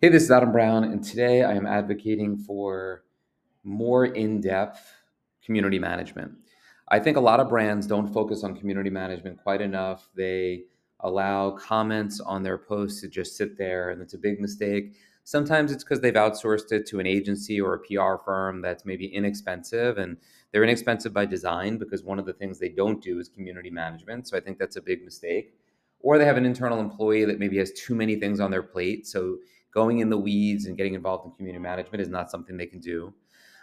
Hey, this is Adam Brown, and today I am advocating for more in depth community management. I think a lot of brands don't focus on community management quite enough. They allow comments on their posts to just sit there, and it's a big mistake. Sometimes it's because they've outsourced it to an agency or a PR firm that's maybe inexpensive, and they're inexpensive by design because one of the things they don't do is community management. So I think that's a big mistake. Or they have an internal employee that maybe has too many things on their plate. So going in the weeds and getting involved in community management is not something they can do.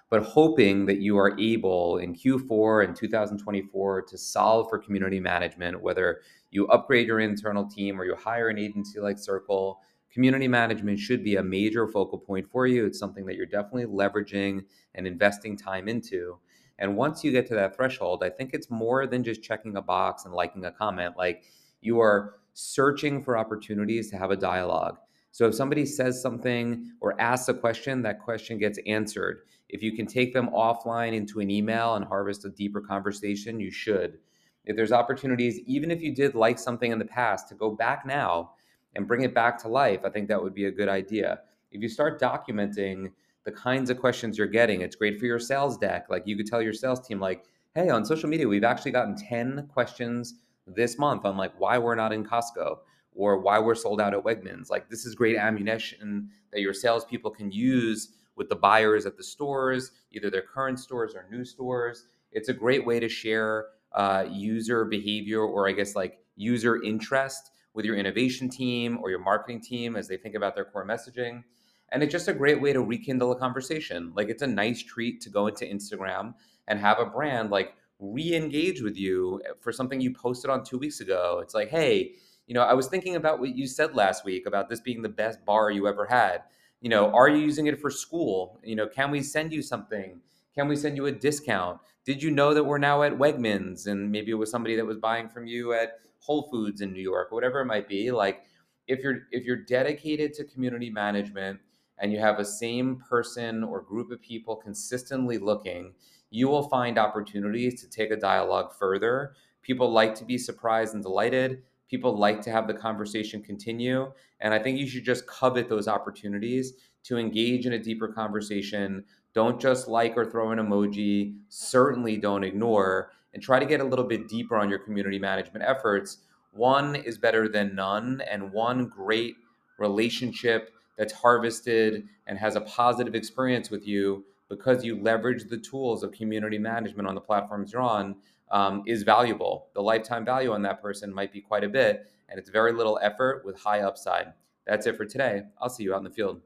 But hoping that you are able in Q4 and 2024 to solve for community management, whether you upgrade your internal team or you hire an agency like Circle, community management should be a major focal point for you. It's something that you're definitely leveraging and investing time into. And once you get to that threshold, I think it's more than just checking a box and liking a comment. Like you are searching for opportunities to have a dialogue. So if somebody says something or asks a question, that question gets answered. If you can take them offline into an email and harvest a deeper conversation, you should. If there's opportunities, even if you did like something in the past, to go back now and bring it back to life, I think that would be a good idea. If you start documenting the kinds of questions you're getting, it's great for your sales deck. Like you could tell your sales team, like, hey, on social media, we've actually gotten 10 questions this month on like why we're not in Costco or why we're sold out at Wegmans. Like this is great ammunition that your salespeople can use with the buyers at the stores, either their current stores or new stores. It's a great way to share uh, user behavior or I guess like user interest with your innovation team or your marketing team as they think about their core messaging. And it's just a great way to rekindle a conversation. Like it's a nice treat to go into Instagram and have a brand like re-engage with you for something you posted on two weeks ago. It's like, hey, you know, I was thinking about what you said last week about this being the best bar you ever had. You know, are you using it for school? You know, can we send you something? Can we send you a discount? Did you know that we're now at Wegmans and maybe it was somebody that was buying from you at Whole Foods in New York, or whatever it might be? Like if you're if you're dedicated to community management and you have a same person or group of people consistently looking, you will find opportunities to take a dialogue further. People like to be surprised and delighted people like to have the conversation continue. And i think you should just covet those opportunities to engage in a deeper conversation. Don't just like or throw an emoji. Certainly don't ignore and try to get a little bit deeper on your community management efforts. One is better than none and one great relationship that's harvested and has a positive experience with you because you leverage the tools of community management on the platforms you're on um, is valuable. The lifetime value on that person might be quite a bit, and it's very little effort with high upside. That's it for today. I'll see you out in the field.